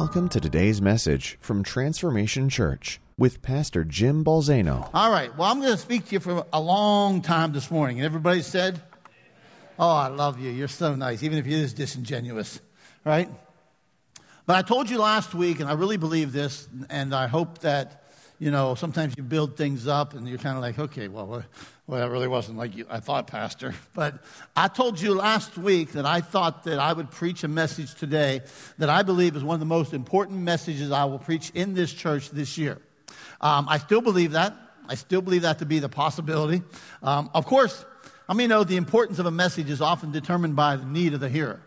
Welcome to today's message from Transformation Church with Pastor Jim Balzano. All right. Well, I'm going to speak to you for a long time this morning. And everybody said, Oh, I love you. You're so nice, even if you're is disingenuous, right? But I told you last week, and I really believe this, and I hope that, you know, sometimes you build things up and you're kind of like, okay, well, well, that really wasn't like you, I thought, Pastor. But I told you last week that I thought that I would preach a message today that I believe is one of the most important messages I will preach in this church this year. Um, I still believe that. I still believe that to be the possibility. Um, of course, I mean, you know the importance of a message is often determined by the need of the hearer.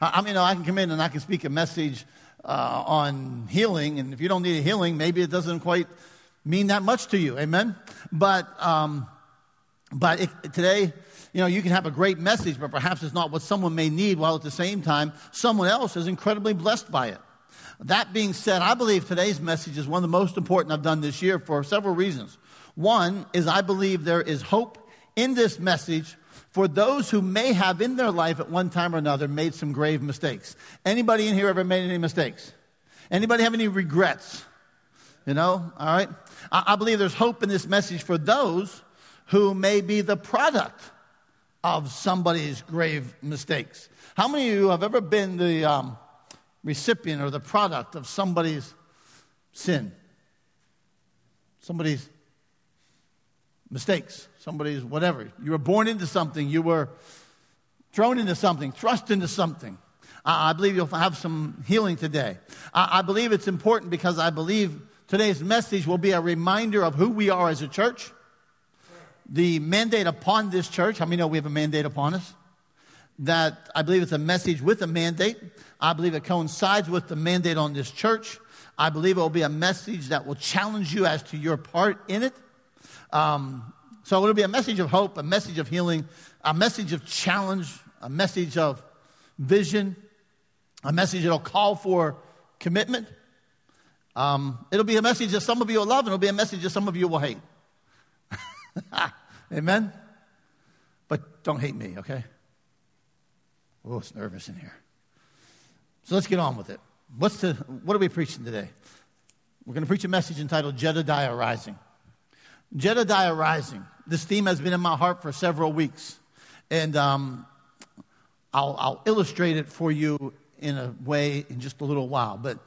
I mean, know I can come in and I can speak a message uh, on healing, and if you don't need a healing, maybe it doesn't quite mean that much to you. Amen? But um, but today, you know, you can have a great message, but perhaps it's not what someone may need, while at the same time, someone else is incredibly blessed by it. That being said, I believe today's message is one of the most important I've done this year for several reasons. One is I believe there is hope in this message for those who may have in their life at one time or another made some grave mistakes. Anybody in here ever made any mistakes? Anybody have any regrets? You know, all right? I, I believe there's hope in this message for those who may be the product of somebody's grave mistakes. How many of you have ever been the um, recipient or the product of somebody's sin? Somebody's mistakes, somebody's whatever. You were born into something, you were thrown into something, thrust into something. I, I believe you'll have some healing today. I, I believe it's important because I believe today's message will be a reminder of who we are as a church the mandate upon this church, how many know we have a mandate upon us? That I believe it's a message with a mandate. I believe it coincides with the mandate on this church. I believe it will be a message that will challenge you as to your part in it. Um, so it'll be a message of hope, a message of healing, a message of challenge, a message of vision, a message that'll call for commitment. Um, it'll be a message that some of you will love, and it'll be a message that some of you will hate. Amen? But don't hate me, okay? Oh, it's nervous in here. So let's get on with it. What's the, what are we preaching today? We're going to preach a message entitled Jedediah Rising. Jedediah Rising. This theme has been in my heart for several weeks. And um, I'll, I'll illustrate it for you in a way in just a little while. But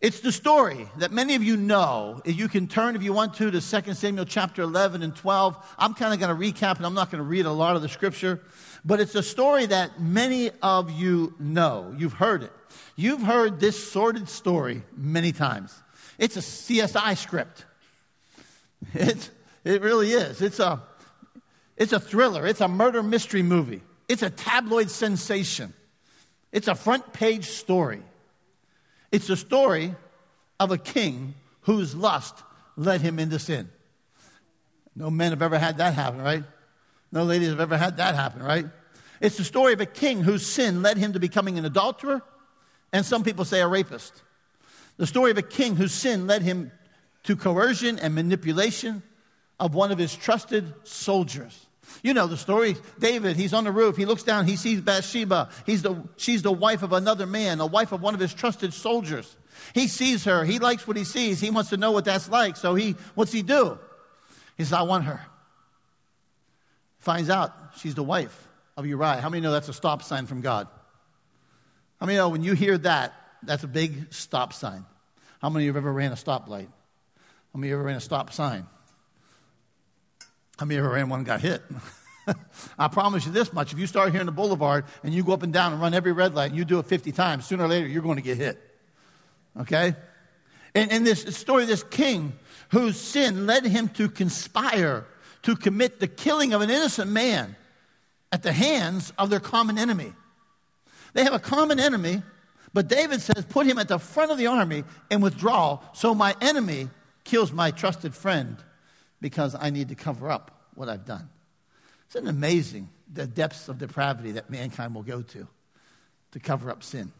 it's the story that many of you know. You can turn, if you want to, to 2 Samuel chapter 11 and 12. I'm kind of going to recap, and I'm not going to read a lot of the scripture, but it's a story that many of you know. You've heard it. You've heard this sordid story many times. It's a CSI script. It's, it really is. It's a, it's a thriller. It's a murder mystery movie. It's a tabloid sensation. It's a front page story. It's a story of a king whose lust led him into sin. No men have ever had that happen, right? No ladies have ever had that happen, right? It's the story of a king whose sin led him to becoming an adulterer, and some people say a rapist. The story of a king whose sin led him to coercion and manipulation of one of his trusted soldiers. You know the story. David, he's on the roof. He looks down. He sees Bathsheba. He's the, she's the wife of another man, a wife of one of his trusted soldiers. He sees her. He likes what he sees. He wants to know what that's like. So he, what's he do? He says, I want her. Finds out she's the wife of Uriah. How many know that's a stop sign from God? How many know when you hear that, that's a big stop sign? How many of you have ever ran a stoplight? How many ever ran a stop sign? How many ever ran one and got hit? I promise you this much. If you start here in the boulevard and you go up and down and run every red light and you do it 50 times, sooner or later you're going to get hit. Okay? And, and this story this king whose sin led him to conspire to commit the killing of an innocent man at the hands of their common enemy. They have a common enemy, but David says, put him at the front of the army and withdraw so my enemy kills my trusted friend because I need to cover up what I've done. Isn't it amazing the depths of depravity that mankind will go to to cover up sin?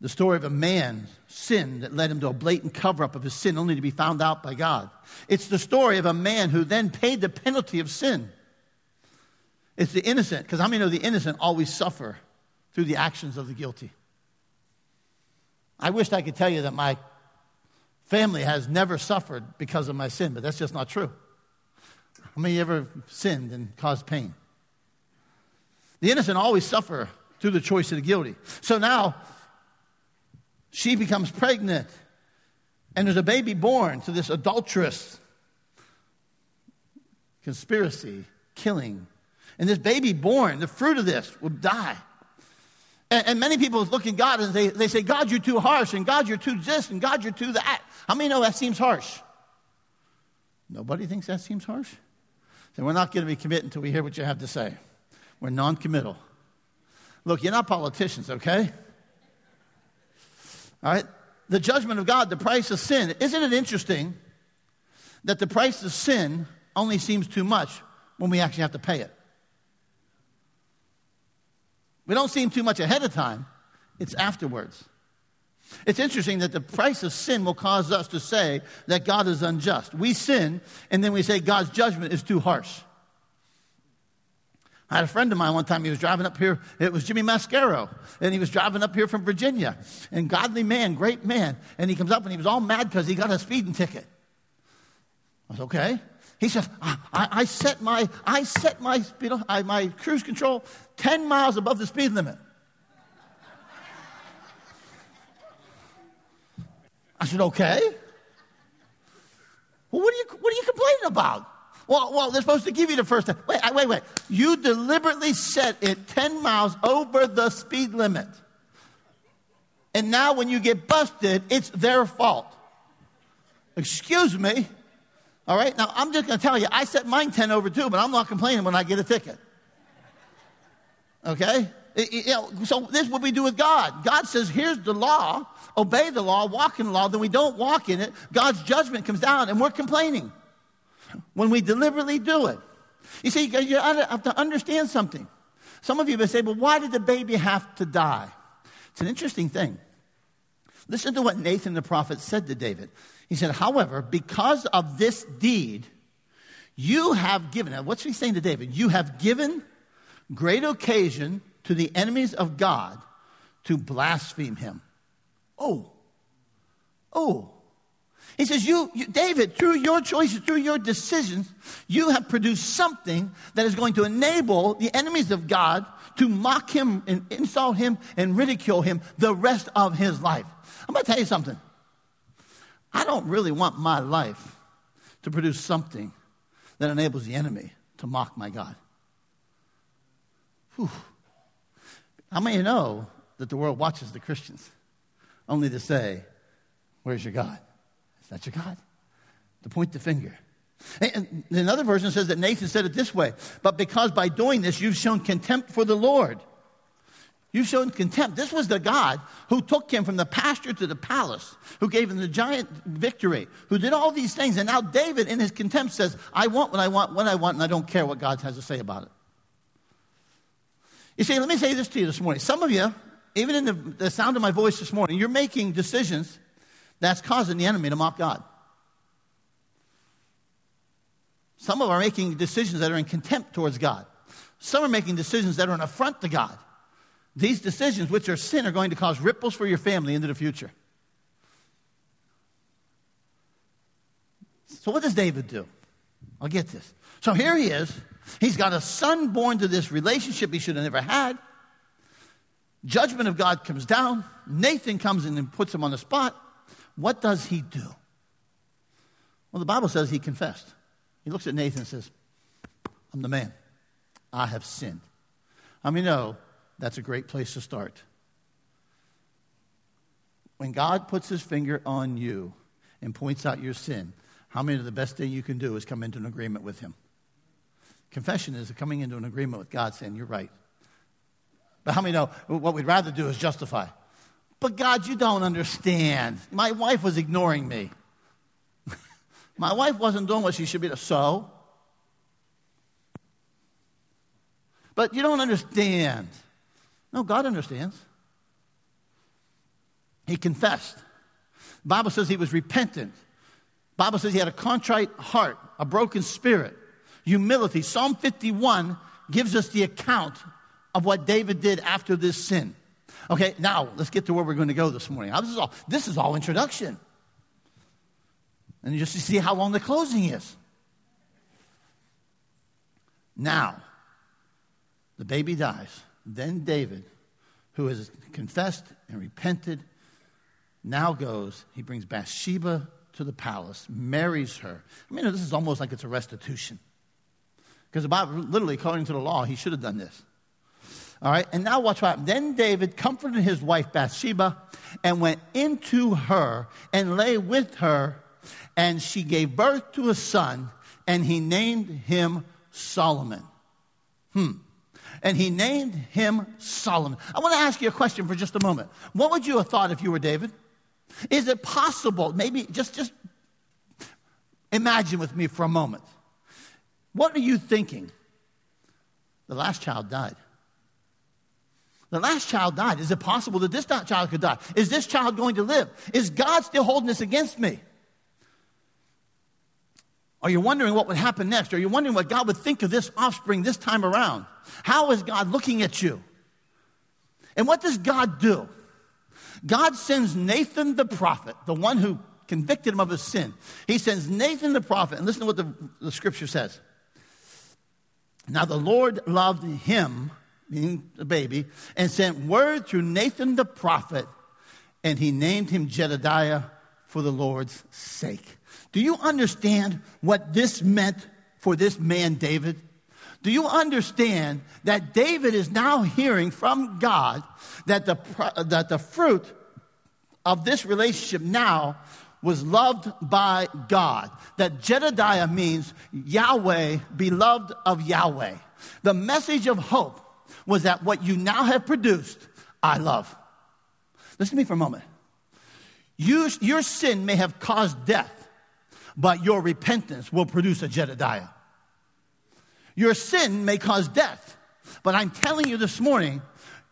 The story of a man's sin that led him to a blatant cover up of his sin only to be found out by God. It's the story of a man who then paid the penalty of sin. It's the innocent, because how many know the innocent always suffer through the actions of the guilty. I wished I could tell you that my family has never suffered because of my sin, but that's just not true. How many ever sinned and caused pain? The innocent always suffer through the choice of the guilty. So now she becomes pregnant, and there's a baby born to this adulterous conspiracy, killing. And this baby born, the fruit of this, will die. And, and, many people look at God and they, they say, God, you're too harsh, and God, you're too this, and God, you're too that. How many know that seems harsh? Nobody thinks that seems harsh? Then we're not going to be committed until we hear what you have to say. We're non committal. Look, you're not politicians, okay? All right? The judgment of God, the price of sin. Isn't it interesting that the price of sin only seems too much when we actually have to pay it? We don't seem too much ahead of time, it's afterwards. It's interesting that the price of sin will cause us to say that God is unjust. We sin, and then we say God's judgment is too harsh. I had a friend of mine one time, he was driving up here, it was Jimmy Mascaro, and he was driving up here from Virginia. And godly man, great man. And he comes up and he was all mad because he got a speeding ticket. I was okay. He says, I, I, I set my I set my speed, I, my cruise control 10 miles above the speed limit. I said, okay. Well, what are you, what are you complaining about? Well, well, they're supposed to give you the first time. Wait, wait, wait. You deliberately set it 10 miles over the speed limit. And now when you get busted, it's their fault. Excuse me. All right? Now, I'm just going to tell you, I set mine 10 over too, but I'm not complaining when I get a ticket. Okay? You know, so this is what we do with God. God says, here's the law, obey the law, walk in the law, then we don't walk in it. God's judgment comes down and we're complaining when we deliberately do it. You see, you have to understand something. Some of you may say, well, why did the baby have to die? It's an interesting thing. Listen to what Nathan the prophet said to David. He said, however, because of this deed, you have given, now what's he saying to David? You have given great occasion to the enemies of God to blaspheme him. Oh, oh. He says, you, you, David, through your choices, through your decisions, you have produced something that is going to enable the enemies of God to mock him and insult him and ridicule him the rest of his life. I'm going to tell you something. I don't really want my life to produce something that enables the enemy to mock my God. Whew. How many know that the world watches the Christians only to say, Where's your God? Is that your God? To point the finger. And another version says that Nathan said it this way But because by doing this you've shown contempt for the Lord. You've shown contempt. This was the God who took him from the pasture to the palace, who gave him the giant victory, who did all these things. And now David, in his contempt, says, I want what I want, when I want, and I don't care what God has to say about it. You see, let me say this to you this morning. Some of you, even in the, the sound of my voice this morning, you're making decisions that's causing the enemy to mock God. Some of are making decisions that are in contempt towards God. Some are making decisions that are an affront to God. These decisions, which are sin, are going to cause ripples for your family into the future. So, what does David do? I'll get this. So, here he is He's got a son born to this relationship he should have never had. Judgment of God comes down. Nathan comes in and puts him on the spot. What does he do? Well, the Bible says he confessed. He looks at Nathan and says, I'm the man. I have sinned. I mean, no, that's a great place to start. When God puts his finger on you and points out your sin, how many of the best thing you can do is come into an agreement with him? Confession is coming into an agreement with God saying, You're right. But how many know what we'd rather do is justify? But God, you don't understand. My wife was ignoring me. My wife wasn't doing what she should be. So? But you don't understand. No, God understands. He confessed. The Bible says he was repentant. The Bible says he had a contrite heart, a broken spirit humility. Psalm 51 gives us the account of what David did after this sin. Okay, now let's get to where we're going to go this morning. This is all, this is all introduction. And just to see how long the closing is. Now, the baby dies. Then David, who has confessed and repented, now goes, he brings Bathsheba to the palace, marries her. I mean, this is almost like it's a restitution. Because the Bible, literally, according to the law, he should have done this. All right, and now watch what happened. Then David comforted his wife Bathsheba and went into her and lay with her, and she gave birth to a son, and he named him Solomon. Hmm. And he named him Solomon. I want to ask you a question for just a moment. What would you have thought if you were David? Is it possible, maybe just, just imagine with me for a moment. What are you thinking? The last child died. The last child died. Is it possible that this child could die? Is this child going to live? Is God still holding this against me? Are you wondering what would happen next? Are you wondering what God would think of this offspring this time around? How is God looking at you? And what does God do? God sends Nathan the prophet, the one who convicted him of his sin. He sends Nathan the prophet, and listen to what the, the scripture says. Now the Lord loved him, meaning the baby, and sent word through Nathan the prophet, and he named him Jedediah for the Lord's sake. Do you understand what this meant for this man, David? Do you understand that David is now hearing from God that the, that the fruit of this relationship now was loved by God? That Jedediah means Yahweh, beloved of Yahweh. The message of hope was that what you now have produced, I love. Listen to me for a moment. You, your sin may have caused death, but your repentance will produce a Jedediah. Your sin may cause death, but I'm telling you this morning,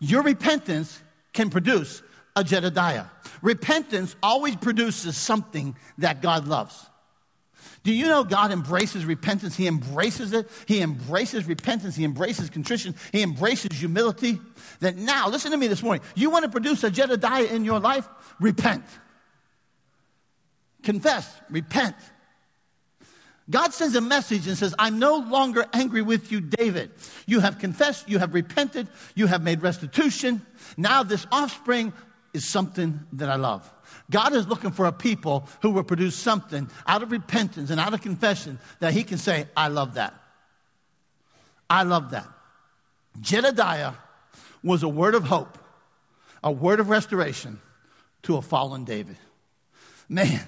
your repentance can produce a Jedediah. Repentance always produces something that God loves. Do you know God embraces repentance? He embraces it. He embraces repentance. He embraces contrition. He embraces humility. That now, listen to me this morning. You want to produce a Jedediah in your life? Repent. Confess. Repent. God sends a message and says, I'm no longer angry with you, David. You have confessed, you have repented, you have made restitution. Now, this offspring is something that I love. God is looking for a people who will produce something out of repentance and out of confession that He can say, I love that. I love that. Jedediah was a word of hope, a word of restoration to a fallen David. Man,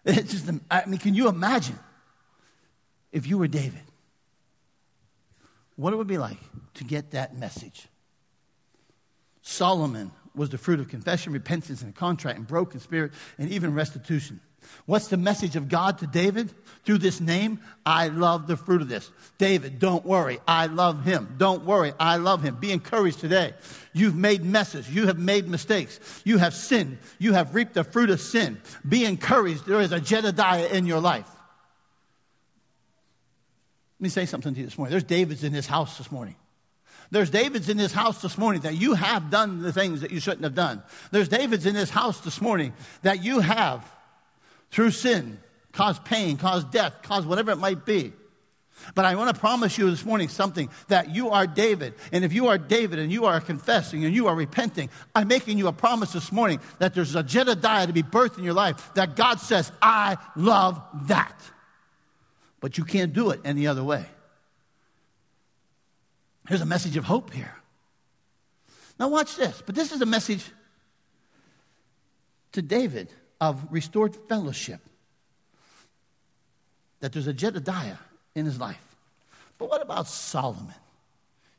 it's just, I mean, can you imagine? if you were David, what it would be like to get that message. Solomon was the fruit of confession, repentance, and a contrite, and broken spirit, and even restitution. What's the message of God to David? Through this name, I love the fruit of this. David, don't worry. I love him. Don't worry. I love him. Be encouraged today. You've made messes. You have made mistakes. You have sinned. You have reaped the fruit of sin. Be encouraged. There is a Jedediah in your life. Let me say something to you this morning. There's Davids in this house this morning. There's Davids in this house this morning that you have done the things that you shouldn't have done. There's Davids in this house this morning that you have, through sin, cause pain, cause death, cause whatever it might be. But I want to promise you this morning something that you are David. And if you are David and you are confessing and you are repenting, I'm making you a promise this morning that there's a Jedediah to be birthed in your life that God says, I love that but you can't do it any other way. Here's a message of hope here. Now, watch this. But this is a message to David of restored fellowship. That there's a Jedediah in his life. But what about Solomon?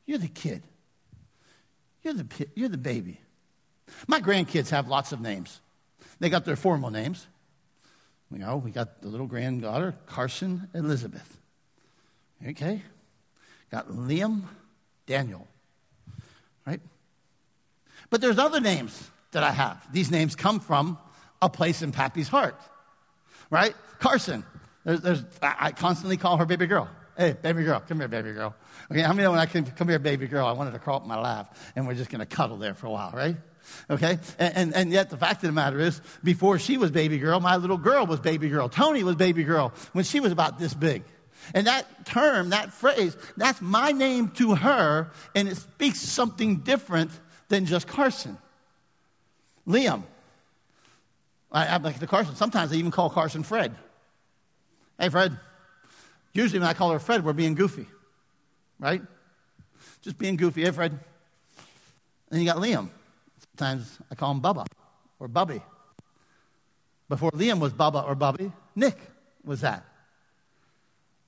You're the kid. You're the, you're the baby. My grandkids have lots of names. They got their formal names. You know, we got the little granddaughter, Carson Elizabeth. Okay? Got Liam Daniel. Right? But there's other names that I have. These names come from a place in Pappy's heart. Right? Carson. There's, there's, I constantly call her baby girl. Hey, baby girl, come here, baby girl. Okay, how many know when I came, come here, baby girl, I wanted to crawl up my lap and we're just going to cuddle there for a while, right? Okay? And, and, and, yet the fact of the matter is, before she was baby girl, my little girl was baby girl. Tony was baby girl when she was about this big. And that term, that phrase, that's my name to her, and it speaks something different than just Carson. Liam. I, I like the Carson. Sometimes I even call Carson Fred. Hey, Fred. Usually when I call her Fred, we're being goofy, right? Just being goofy. Hey, Fred. And you got Liam. Sometimes I call him Bubba or Bubby. Before Liam was Bubba or Bubby, Nick was that.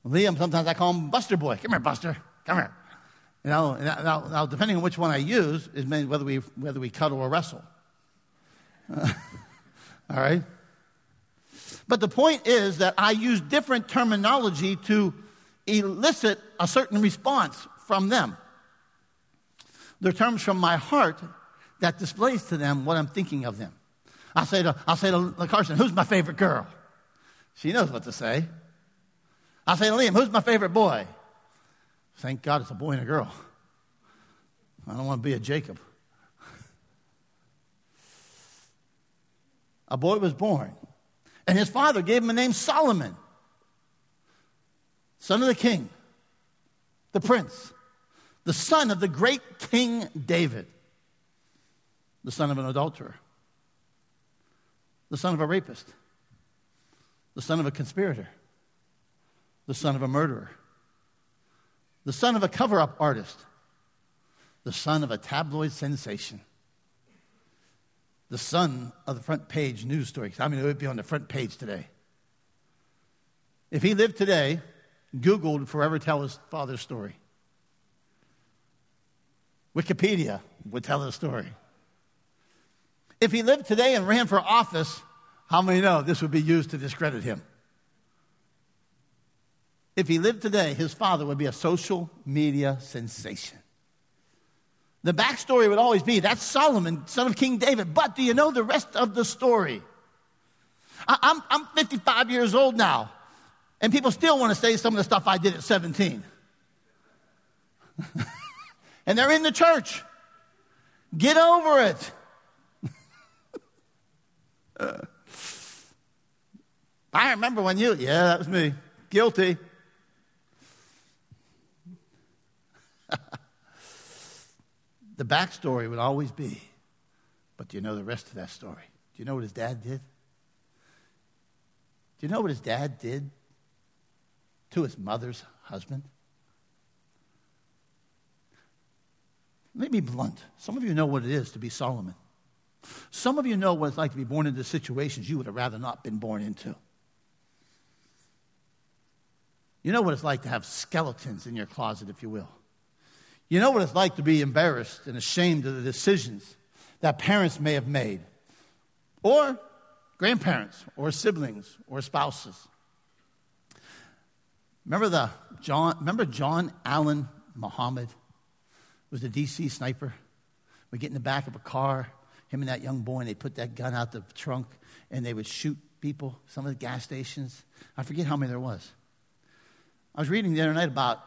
Liam, sometimes I call him Buster Boy. Come here, Buster. Come here. You know, now, now depending on which one I use, is whether we, whether we cuddle or wrestle. Uh, all right? But the point is that I use different terminology to elicit a certain response from them. They're terms from my heart that displays to them what I'm thinking of them. I'll say to, I'll say to Carson, who's my favorite girl? She knows what to say. I'll say to Liam, who's my favorite boy? Thank God it's a boy and a girl. I don't want to be a Jacob. A boy was born, and his father gave him the name Solomon, son of the king, the prince, the son of the great King David, the son of an adulterer, the son of a rapist, the son of a conspirator, the son of a murderer, the son of a cover up artist, the son of a tabloid sensation the son of the front page news story. I mean, it would be on the front page today. If he lived today, Google would forever tell his father's story. Wikipedia would tell his story. If he lived today and ran for office, how many know this would be used to discredit him? If he lived today, his father would be a social media sensation. The backstory would always be that's Solomon, son of King David. But do you know the rest of the story? I'm, I'm 55 years old now, and people still want to say some of the stuff I did at 17. and they're in the church. Get over it. I remember when you, yeah, that was me. Guilty. the backstory would always be, but do you know the rest of that story? Do you know what his dad did? Do you know what his dad did to his mother's husband? Let me be blunt. Some of you know what it is to be Solomon. Some of you know what it's like to be born into situations you would have rather not been born into. You know what it's like to have skeletons in your closet, if you will. You know what it's like to be embarrassed and ashamed of the decisions that parents may have made, or grandparents, or siblings, or spouses. Remember the John? Remember John Allen Muhammad was the DC sniper. We get in the back of a car, him and that young boy, and they put that gun out the trunk, and they would shoot people. Some of the gas stations. I forget how many there was. I was reading the other night about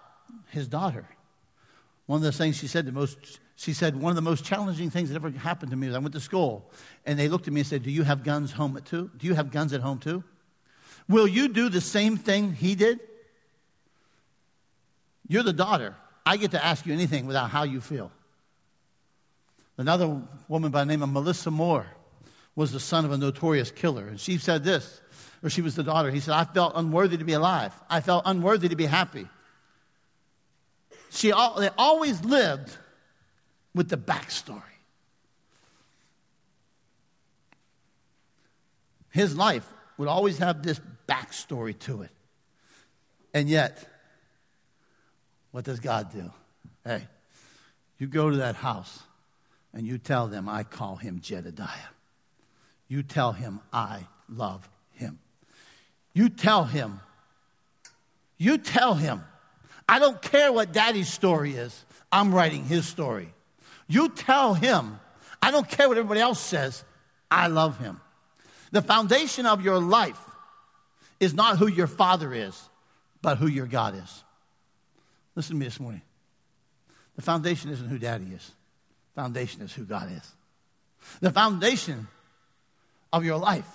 his daughter one of the things she said, the most, she said, one of the most challenging things that ever happened to me was I went to school and they looked at me and said, Do you have guns home at too? Do you have guns at home too? Will you do the same thing he did? You're the daughter. I get to ask you anything without how you feel. Another woman by the name of Melissa Moore was the son of a notorious killer. And she said this, or she was the daughter. He said, I felt unworthy to be alive. I felt unworthy to be happy she they always lived with the backstory. His life would always have this backstory to it. And yet, what does God do? Hey, you go to that house and you tell them, I call him Jedediah. You tell him, I love him. You tell him, you tell him I don't care what daddy's story is, I'm writing his story. You tell him, I don't care what everybody else says, I love him. The foundation of your life is not who your father is, but who your God is. Listen to me this morning. The foundation isn't who daddy is. Foundation is who God is. The foundation of your life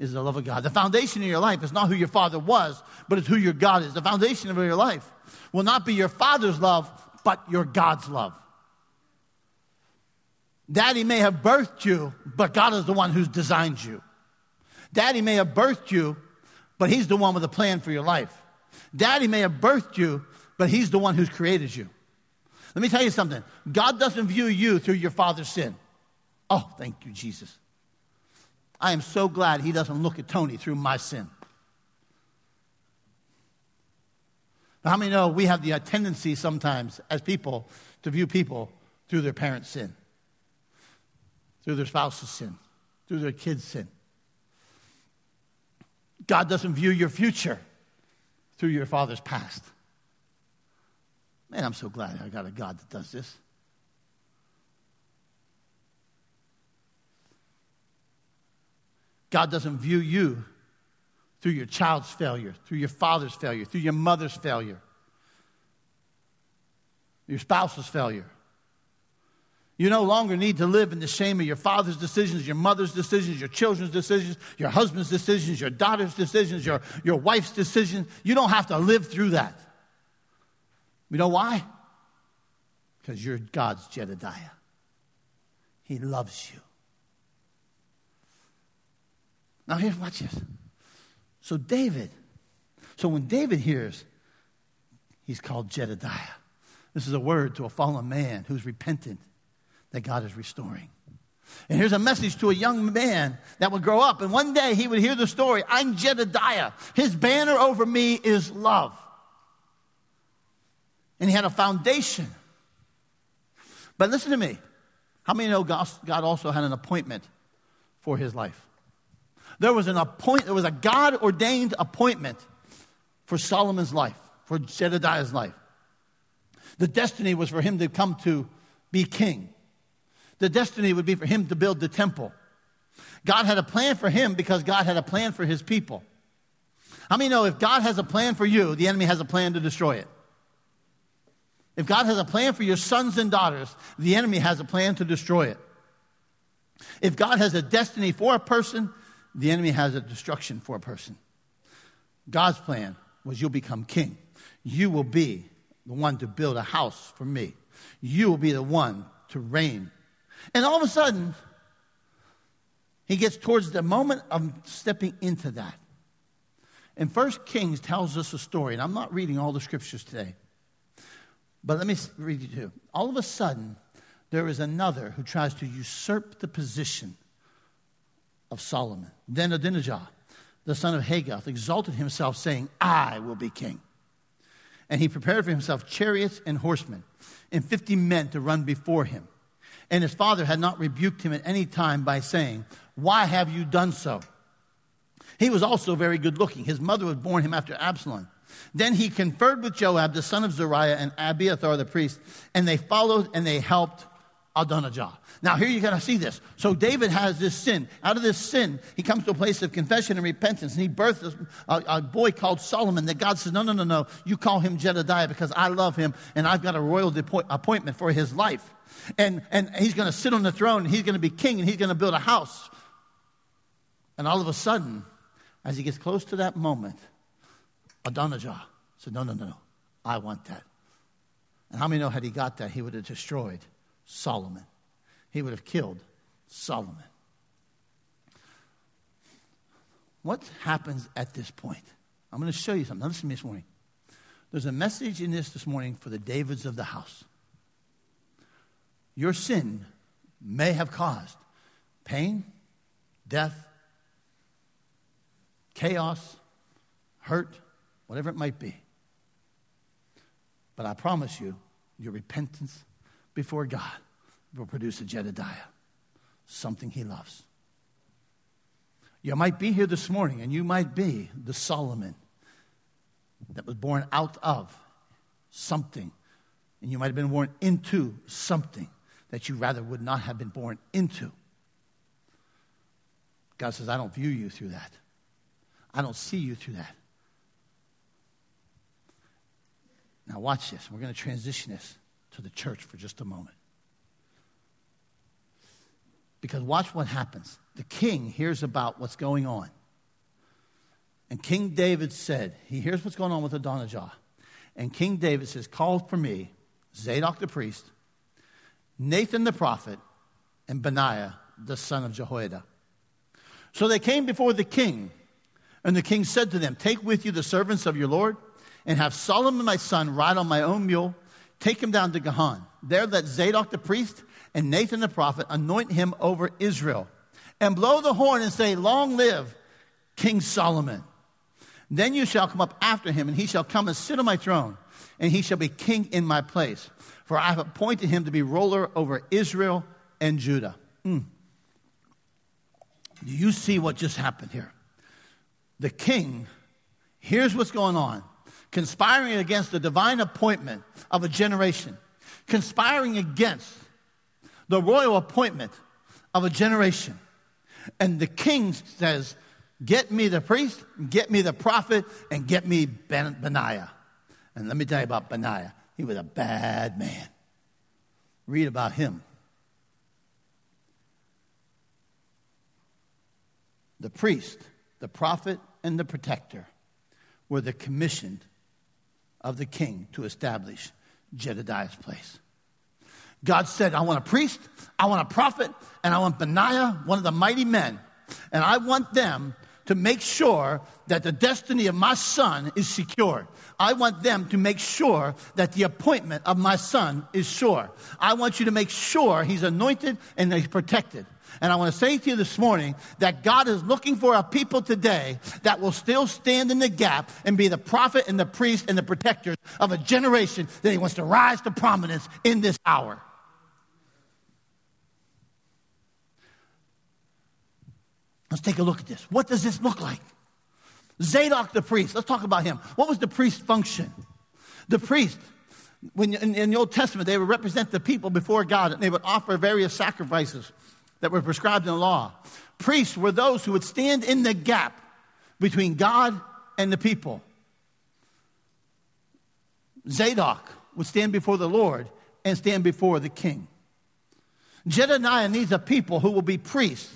is the love of God. The foundation of your life is not who your father was, but it's who your God is. The foundation of your life will not be your father's love, but your God's love. Daddy may have birthed you, but God is the one who's designed you. Daddy may have birthed you, but he's the one with a plan for your life. Daddy may have birthed you, but he's the one who's created you. Let me tell you something. God doesn't view you through your father's sin. Oh, thank you, Jesus. I am so glad he doesn't look at Tony through my sin. How many know we have the tendency sometimes as people to view people through their parents' sin, through their spouse's sin, through their kids' sin? God doesn't view your future through your father's past. Man, I'm so glad I got a God that does this. God doesn't view you through your child's failure, through your father's failure, through your mother's failure, your spouse's failure. You no longer need to live in the shame of your father's decisions, your mother's decisions, your children's decisions, your husband's decisions, your daughter's decisions, your, your wife's decisions. You don't have to live through that. You know why? Because you're God's Jedediah. He loves you. Now, here's watch this. So, David, so when David hears he's called Jedediah, this is a word to a fallen man who's repentant that God is restoring. And here's a message to a young man that would grow up, and one day he would hear the story I'm Jedediah. His banner over me is love. And he had a foundation. But listen to me. How many know God also had an appointment for his life? There was an appoint, there was a God ordained appointment for Solomon's life, for Jedediah's life. The destiny was for him to come to be king. The destiny would be for him to build the temple. God had a plan for him because God had a plan for his people. How many know if God has a plan for you, the enemy has a plan to destroy it? If God has a plan for your sons and daughters, the enemy has a plan to destroy it. If God has a destiny for a person, the enemy has a destruction for a person. God's plan was you'll become king. You will be the one to build a house for me. You will be the one to reign. And all of a sudden, he gets towards the moment of stepping into that. And First Kings tells us a story, and I'm not reading all the scriptures today, but let me read you two. All of a sudden, there is another who tries to usurp the position of Solomon. Then Adonijah, the son of Haggith, exalted himself, saying, I will be king. And he prepared for himself chariots and horsemen, and fifty men to run before him. And his father had not rebuked him at any time by saying, Why have you done so? He was also very good looking. His mother was born him after Absalom. Then he conferred with Joab, the son of Zeruiah, and Abiathar the priest, and they followed and they helped Adonijah. Now, here you're going to see this. So, David has this sin. Out of this sin, he comes to a place of confession and repentance, and he births a, a, boy called Solomon that God says, No, no, no, no. You call him Jedediah because I love him, and I've got a royal appointment for his life. And, and he's going to sit on the throne, and he's going to be king, and he's going to build a house. And all of a sudden, as he gets close to that moment, Adonijah said, No, no, no, no. I want that. And how many know had he got that, he would have destroyed Solomon. He would have killed Solomon. What happens at this point? I'm going to show you something. Listen to me this morning. There's a message in this this morning for the Davids of the house. Your sin may have caused pain, death, chaos, hurt, whatever it might be. But I promise you, your repentance before God will produce a Jedediah, something he loves. You might be here this morning and you might be the Solomon that was born out of something, and you might have been born into something that you rather would not have been born into. God says, I don't view you through that. I don't see you through that. Now, watch this. We're going to transition this to the church for just a moment. Because watch what happens. The king hears about what's going on. And King David said, he hears what's going on with Adonijah. And King David says, Call for me Zadok the priest, Nathan the prophet, and Benaiah the son of Jehoiada. So they came before the king, and the king said to them, Take with you the servants of your Lord, and have Solomon my son ride on my own mule. Take him down to Gihon. There let Zadok the priest and Nathan the prophet anoint him over Israel. And blow the horn and say, Long live King Solomon. Then you shall come up after him, and he shall come and sit on my throne, and he shall be king in my place. For I have appointed him to be ruler over Israel and Judah. Mm. Do you see what just happened here? The king here's what's going on conspiring against the divine appointment of a generation, conspiring against the royal appointment of a generation. And the king says, Get me the priest, get me the prophet, and get me ben- Benaiah. And let me tell you about Benaiah. He was a bad man. Read about him. The priest, the prophet, and the protector were the commissioned of the king to establish Jedediah's place. God said, I want a priest, I want a prophet, and I want Benaiah, one of the mighty men. And I want them to make sure that the destiny of my son is secured. I want them to make sure that the appointment of my son is sure. I want you to make sure he's anointed and he's protected. And I want to say to you this morning that God is looking for a people today that will still stand in the gap and be the prophet and the priest and the protectors of a generation that He wants to rise to prominence in this hour. Let's take a look at this. What does this look like? Zadok the priest, let's talk about him. What was the priest's function? The priest, when in, in the Old Testament, they would represent the people before God and they would offer various sacrifices that were prescribed in the law. Priests were those who would stand in the gap between God and the people. Zadok would stand before the Lord and stand before the king. Jedediah needs a people who will be priests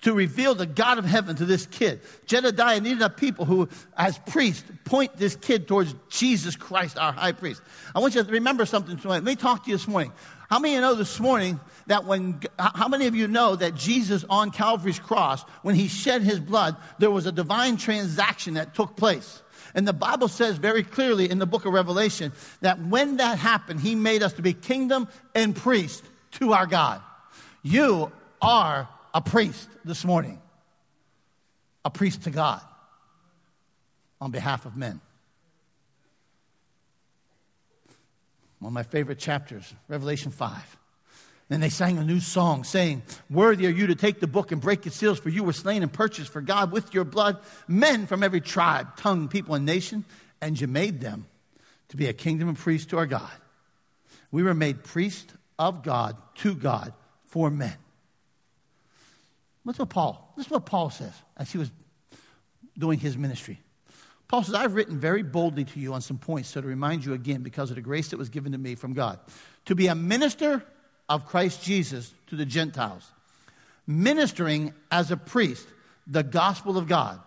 to reveal the God of heaven to this kid. Jedediah needed a people who, as priests, point this kid towards Jesus Christ, our high priest. I want you to remember something tonight. Let me talk to you this morning. How many of you know this morning that when, how many of you know that Jesus on Calvary's cross, when he shed his blood, there was a divine transaction that took place? And the Bible says very clearly in the book of Revelation that when that happened, he made us to be kingdom and priest to our God. You are a priest this morning, a priest to God on behalf of men. One of my favorite chapters, Revelation 5. Then they sang a new song saying, Worthy are you to take the book and break its seals, for you were slain and purchased for God with your blood men from every tribe, tongue, people, and nation, and you made them to be a kingdom and priests to our God. We were made priests of God to God for men. What's what Paul, this is what Paul says as he was doing his ministry. Paul says, I've written very boldly to you on some points so to remind you again, because of the grace that was given to me from God, to be a minister of Christ Jesus to the Gentiles, ministering as a priest the gospel of God,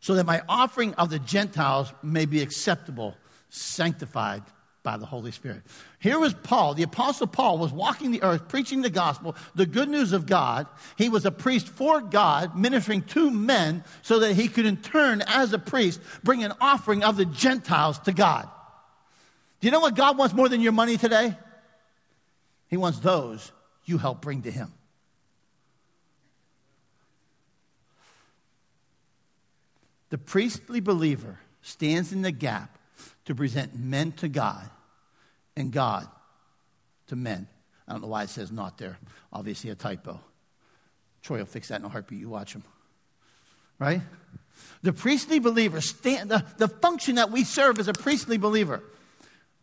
so that my offering of the Gentiles may be acceptable, sanctified by the Holy Spirit. Here was Paul, the Apostle Paul was walking the earth, preaching the gospel, the good news of God. He was a priest for God, ministering to men so that he could in turn, as a priest, bring an offering of the Gentiles to God. Do you know what God wants more than your money today? He wants those you help bring to him. The priestly believer stands in the gap to present men to God and God to men. I don't know why it says not there. Obviously, a typo. Troy will fix that in a heartbeat. You watch him. Right? The priestly believer, stand, the, the function that we serve as a priestly believer,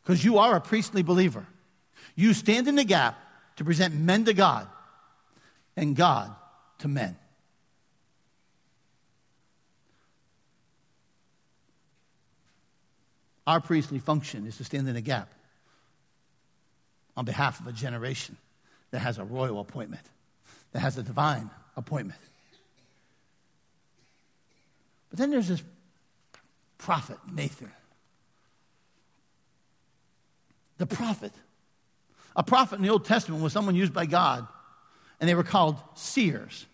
because you are a priestly believer. You stand in the gap to present men to God and God to men. Our priestly function is to stand in the gap on behalf of a generation that has a royal appointment, that has a divine appointment. But then there's this prophet, Nathan. The prophet. A prophet in the Old Testament was someone used by God, and they were called seers.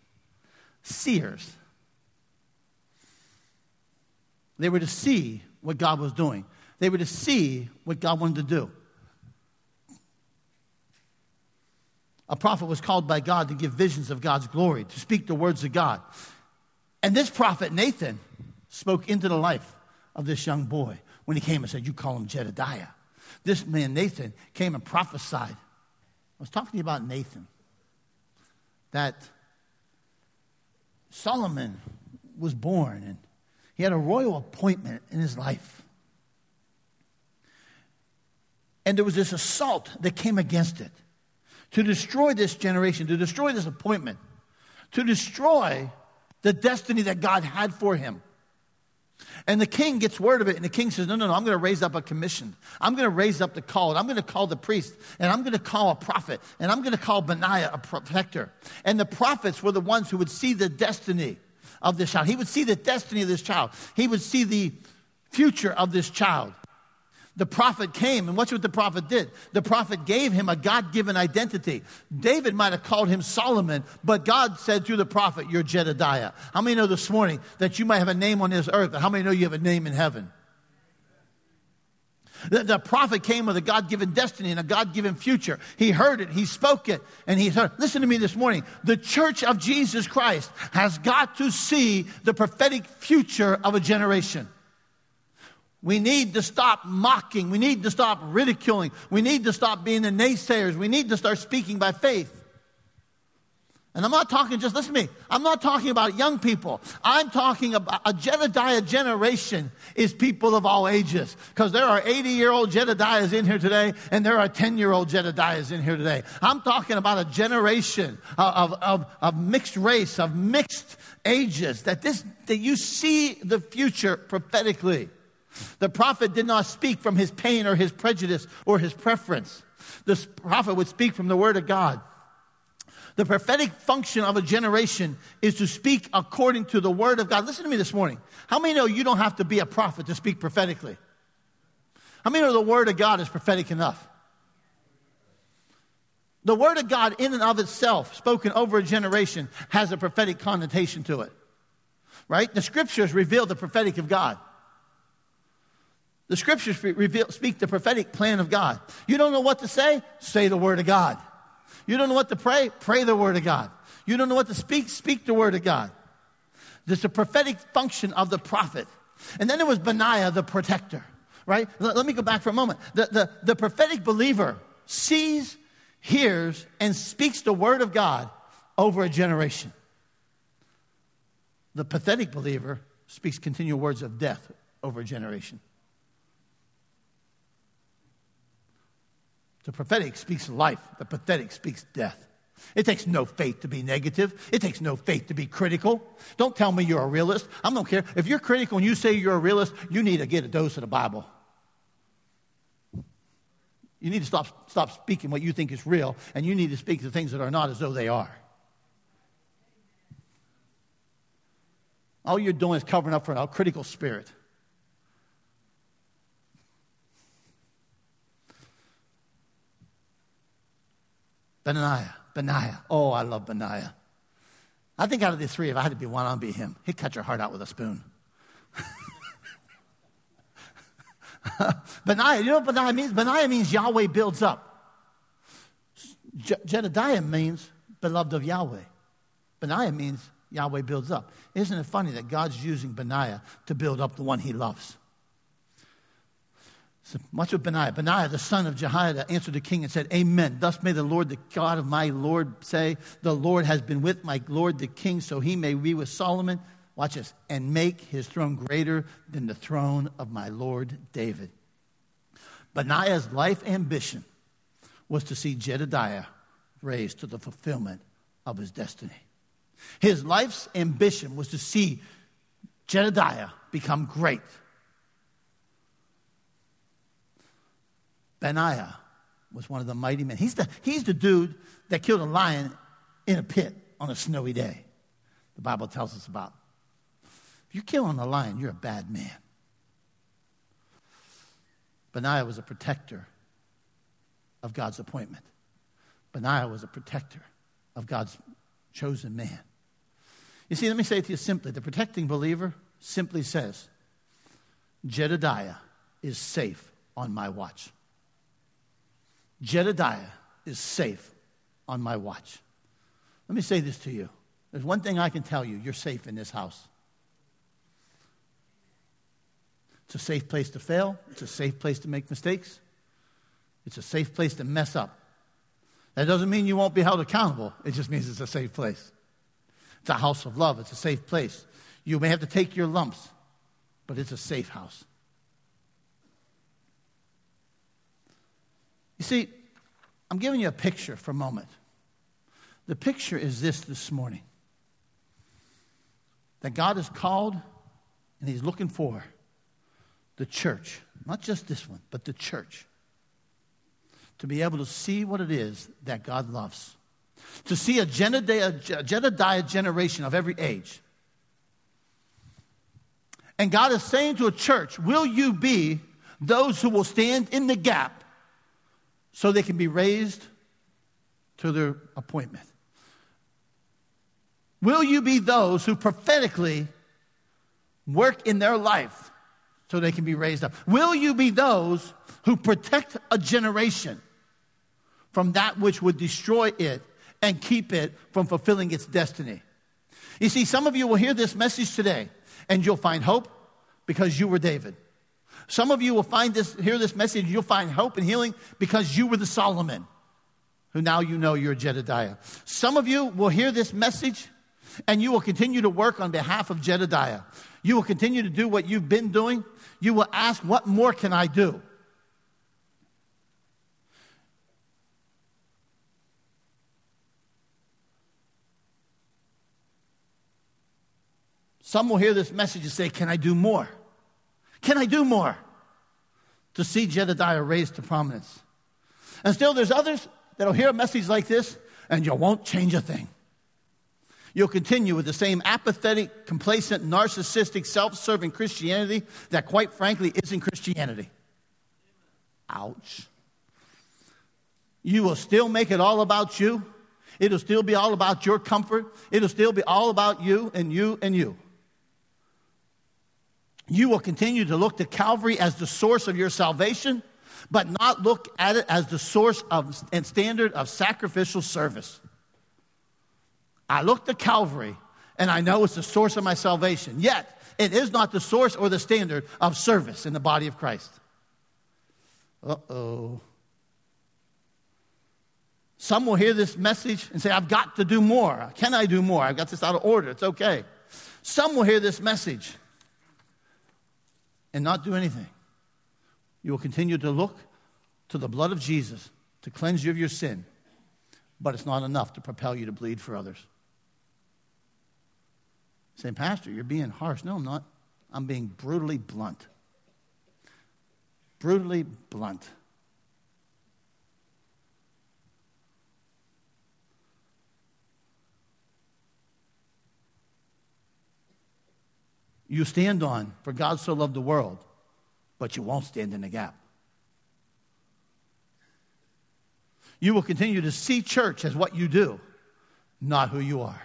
Seers. They were to see what God was doing. They were to see what God wanted to do. A prophet was called by God to give visions of God's glory, to speak the words of God. And this prophet, Nathan, spoke into the life of this young boy when he came and said, You call him Jedediah. This man, Nathan, came and prophesied. I was talking to you about Nathan, that Solomon was born and he had a royal appointment in his life. And there was this assault that came against it to destroy this generation, to destroy this appointment, to destroy the destiny that God had for him. And the king gets word of it, and the king says, No, no, no, I'm going to raise up a commission. I'm going to raise up the call. I'm going to call the priest, and I'm going to call a prophet, and I'm going to call Benaiah a protector. And the prophets were the ones who would see the destiny of this child. He would see the destiny of this child, he would see the future of this child the prophet came, and watch what the prophet did. The prophet gave him a God given identity. David might have called him Solomon, but God said through the prophet, You're Jedediah. How many know this morning that you might have a name on this earth, how many know you have a name in heaven? The, the prophet came with a God given destiny and a God given future. He heard it, he spoke it, and he heard. Listen to me this morning. The church of Jesus Christ has got to see the prophetic future of a generation. We need to stop mocking. We need to stop ridiculing. We need to stop being the naysayers. We need to start speaking by faith. And I'm not talking just, listen to me, I'm not talking about young people. I'm talking about a Jedediah generation is people of all ages. Because there are 80 year old Jedediahs in here today, and there are 10 year old Jedediahs in here today. I'm talking about a generation of, of, of mixed race, of mixed ages, that, this, that you see the future prophetically. The prophet did not speak from his pain or his prejudice or his preference. The prophet would speak from the word of God. The prophetic function of a generation is to speak according to the word of God. Listen to me this morning. How many know you don't have to be a prophet to speak prophetically? How many know the word of God is prophetic enough? The word of God, in and of itself, spoken over a generation, has a prophetic connotation to it. Right? The scriptures reveal the prophetic of God. The scriptures reveal, speak the prophetic plan of God. You don't know what to say? Say the word of God. You don't know what to pray? Pray the word of God. You don't know what to speak? Speak the word of God. There's a prophetic function of the prophet. And then there was Benaiah, the protector, right? Let, let me go back for a moment. The, the, the prophetic believer sees, hears, and speaks the word of God over a generation. The pathetic believer speaks continual words of death over a generation. The prophetic speaks life, the pathetic speaks death. It takes no faith to be negative. It takes no faith to be critical. Don't tell me you're a realist. I don't care. If you're critical and you say you're a realist, you need to get a dose of the Bible. You need to stop, stop speaking what you think is real, and you need to speak the things that are not as though they are. All you're doing is covering up for a critical spirit. Benaiah, Benaiah. Oh, I love Benaiah. I think out of the three, if I had to be one, I'd be him. He'd cut your heart out with a spoon. Benaiah, you know what Benaiah means? Benaiah means Yahweh builds up. Je- Jedediah means beloved of Yahweh. Benaiah means Yahweh builds up. Isn't it funny that God's using Benaiah to build up the one he loves? So much of Benaiah. Benaiah, the son of Jehoiada, answered the king and said, Amen. Thus may the Lord, the God of my Lord, say, The Lord has been with my Lord the king, so he may be with Solomon. Watch this. And make his throne greater than the throne of my Lord David. Benaiah's life ambition was to see Jedediah raised to the fulfillment of his destiny. His life's ambition was to see Jedediah become great Benaiah was one of the mighty men. He's the, he's the dude that killed a lion in a pit on a snowy day. The Bible tells us about. If you're killing a lion, you're a bad man. Benaiah was a protector of God's appointment. Benaiah was a protector of God's chosen man. You see, let me say it to you simply. The protecting believer simply says, Jedediah is safe on my watch. Jedediah is safe on my watch. Let me say this to you. There's one thing I can tell you you're safe in this house. It's a safe place to fail, it's a safe place to make mistakes, it's a safe place to mess up. That doesn't mean you won't be held accountable, it just means it's a safe place. It's a house of love, it's a safe place. You may have to take your lumps, but it's a safe house. You see, I'm giving you a picture for a moment. The picture is this this morning that God has called and He's looking for the church, not just this one, but the church, to be able to see what it is that God loves. To see a Jedediah generation of every age. And God is saying to a church, Will you be those who will stand in the gap so they can be raised to their appointment? Will you be those who prophetically work in their life so they can be raised up? Will you be those who protect a generation from that which would destroy it and keep it from fulfilling its destiny? You see, some of you will hear this message today and you'll find hope because you were David. Some of you will find this, hear this message, you'll find hope and healing because you were the Solomon, who now you know you're Jedediah. Some of you will hear this message and you will continue to work on behalf of Jedediah. You will continue to do what you've been doing. You will ask, What more can I do? Some will hear this message and say, Can I do more? Can I do more? To see Jedediah raised to prominence. And still, there's others that'll hear a message like this and you won't change a thing. You'll continue with the same apathetic, complacent, narcissistic, self serving Christianity that, quite frankly, isn't Christianity. Ouch. You will still make it all about you. It'll still be all about your comfort. It'll still be all about you and you and you. You will continue to look to Calvary as the source of your salvation, but not look at it as the source of and standard of sacrificial service. I look to Calvary and I know it's the source of my salvation. Yet, it is not the source or the standard of service in the body of Christ. Uh oh. Some will hear this message and say, I've got to do more. Can I do more? I've got this out of order. It's okay. Some will hear this message and not do anything. You will continue to look to the blood of Jesus to cleanse you of your sin, but it's not enough to propel you to bleed for others. Saying, Pastor, you're being harsh. No, I'm not. I'm being brutally blunt. Brutally blunt. You stand on, for God so loved the world, but you won't stand in the gap. You will continue to see church as what you do, not who you are.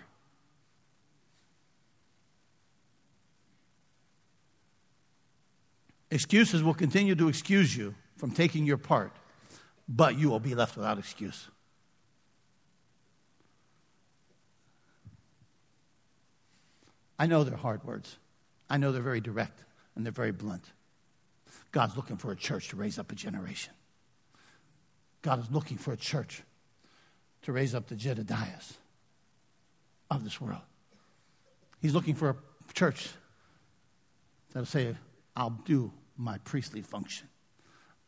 Excuses will continue to excuse you from taking your part, but you will be left without excuse. I know they're hard words. I know they're very direct and they're very blunt. God's looking for a church to raise up a generation. God is looking for a church to raise up the Jedediahs of this world. He's looking for a church that'll say, I'll do my priestly function.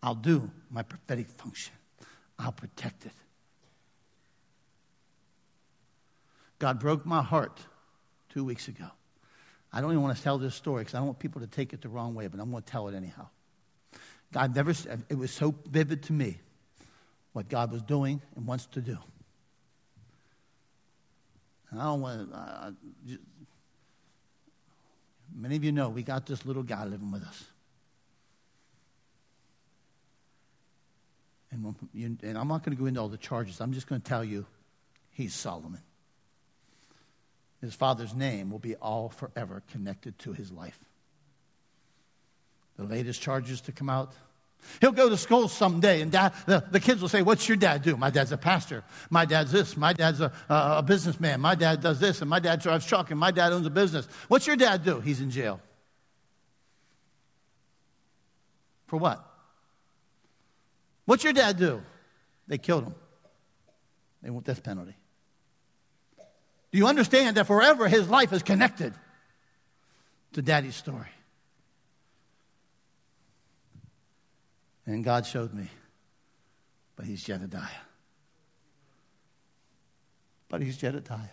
I'll do my prophetic function. I'll protect it. God broke my heart two weeks ago. I don't even want to tell this story because I don't want people to take it the wrong way, but I'm going to tell it anyhow. God never, it was so vivid to me what God was doing and wants to do. And I don't want to, uh, many of you know we got this little guy living with us. And, you, and I'm not going to go into all the charges. I'm just going to tell you he's Solomon. His father's name will be all forever connected to his life. The latest charges to come out. He'll go to school someday, and dad, the, the kids will say, What's your dad do? My dad's a pastor. My dad's this. My dad's a, a, a businessman. My dad does this, and my dad drives truck, and my dad owns a business. What's your dad do? He's in jail. For what? What's your dad do? They killed him. They want death penalty. Do you understand that forever his life is connected to daddy's story? And God showed me, but he's Jedediah. But he's Jedediah.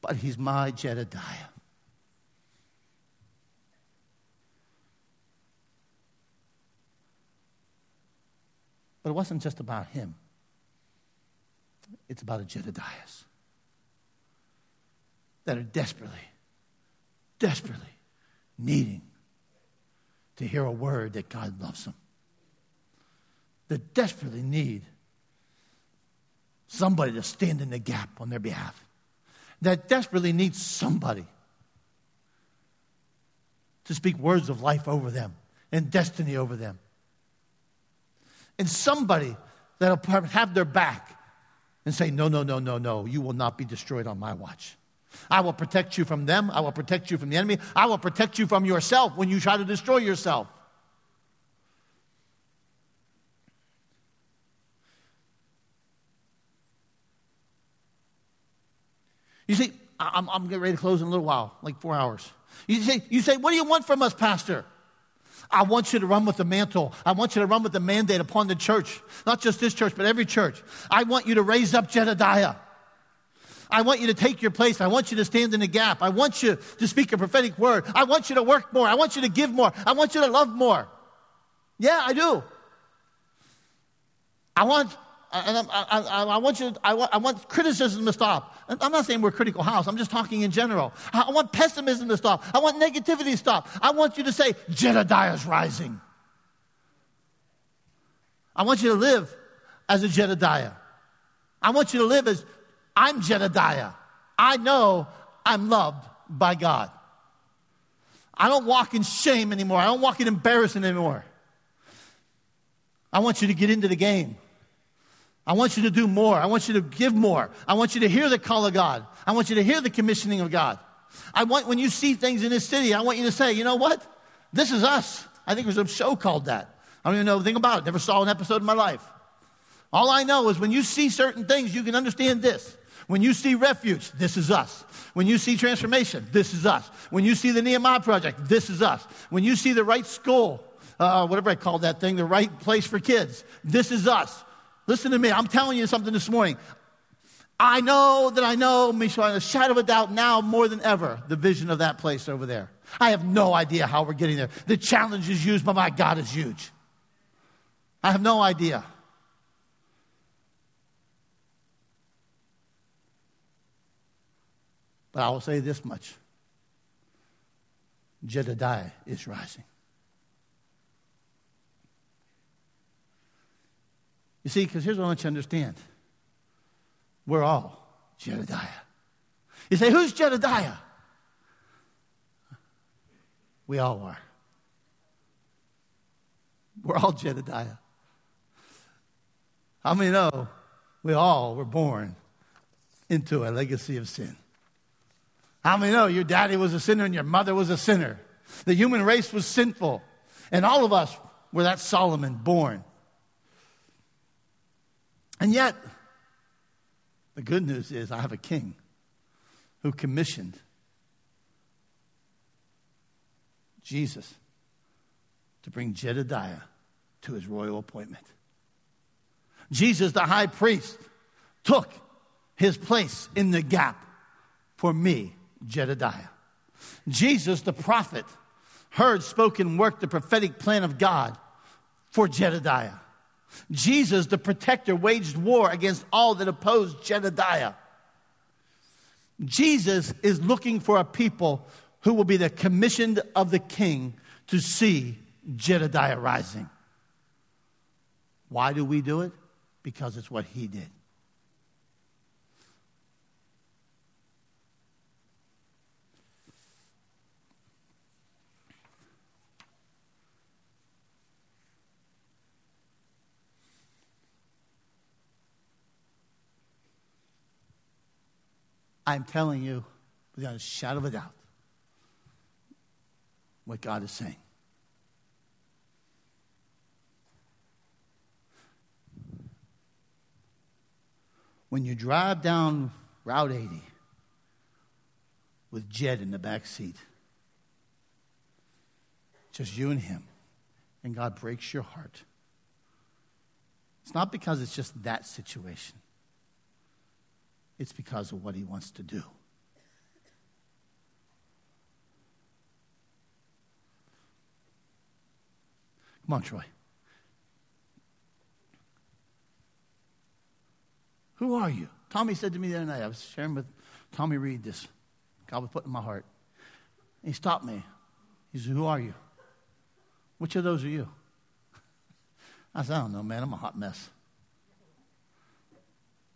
But he's my Jedediah. But it wasn't just about him, it's about a Jedediahs that are desperately, desperately needing to hear a word that God loves them. That desperately need somebody to stand in the gap on their behalf. That desperately need somebody to speak words of life over them and destiny over them and somebody that'll have their back and say, No, no, no, no, no, you will not be destroyed on my watch. I will protect you from them. I will protect you from the enemy. I will protect you from yourself when you try to destroy yourself. You see, I'm, I'm getting ready to close in a little while, like four hours. You say, you say, What do you want from us, Pastor? I want you to run with the mantle. I want you to run with the mandate upon the church. Not just this church, but every church. I want you to raise up Jedediah. I want you to take your place. I want you to stand in the gap. I want you to speak a prophetic word. I want you to work more. I want you to give more. I want you to love more. Yeah, I do. I want and I, I, I, want you, I, want, I want criticism to stop. I'm not saying we're critical house. I'm just talking in general. I want pessimism to stop. I want negativity to stop. I want you to say, Jedediah's rising. I want you to live as a Jedediah. I want you to live as I'm Jedediah. I know I'm loved by God. I don't walk in shame anymore. I don't walk in embarrassment anymore. I want you to get into the game. I want you to do more. I want you to give more. I want you to hear the call of God. I want you to hear the commissioning of God. I want, when you see things in this city, I want you to say, you know what? This is us. I think there's a show called that. I don't even know anything about it. Never saw an episode in my life. All I know is when you see certain things, you can understand this. When you see refuge, this is us. When you see transformation, this is us. When you see the Nehemiah Project, this is us. When you see the right school, uh, whatever I call that thing, the right place for kids, this is us. Listen to me. I'm telling you something this morning. I know that I know, Michelle, in a shadow of a doubt now more than ever, the vision of that place over there. I have no idea how we're getting there. The challenge is huge, but my God is huge. I have no idea. But I will say this much Jedediah is rising. You see, because here's what I want you to understand we're all Jedediah. You say, Who's Jedediah? We all are. We're all Jedediah. How many know we all were born into a legacy of sin? How many know your daddy was a sinner and your mother was a sinner? The human race was sinful. And all of us were that Solomon born and yet, the good news is I have a king who commissioned Jesus to bring Jedediah to his royal appointment. Jesus, the high priest, took his place in the gap for me, Jedediah. Jesus, the prophet, heard spoken worked the prophetic plan of God for Jedediah. Jesus, the protector, waged war against all that opposed Jedediah. Jesus is looking for a people who will be the commissioned of the king to see Jedediah rising. Why do we do it? Because it's what he did. I'm telling you, without a shadow of a doubt, what God is saying. When you drive down Route 80 with Jed in the back seat, just you and him, and God breaks your heart, it's not because it's just that situation. It's because of what he wants to do. Come on, Troy. Who are you? Tommy said to me the other night, I was sharing with Tommy Reed this. God was putting in my heart. He stopped me. He said, Who are you? Which of those are you? I said, I don't know, man. I'm a hot mess.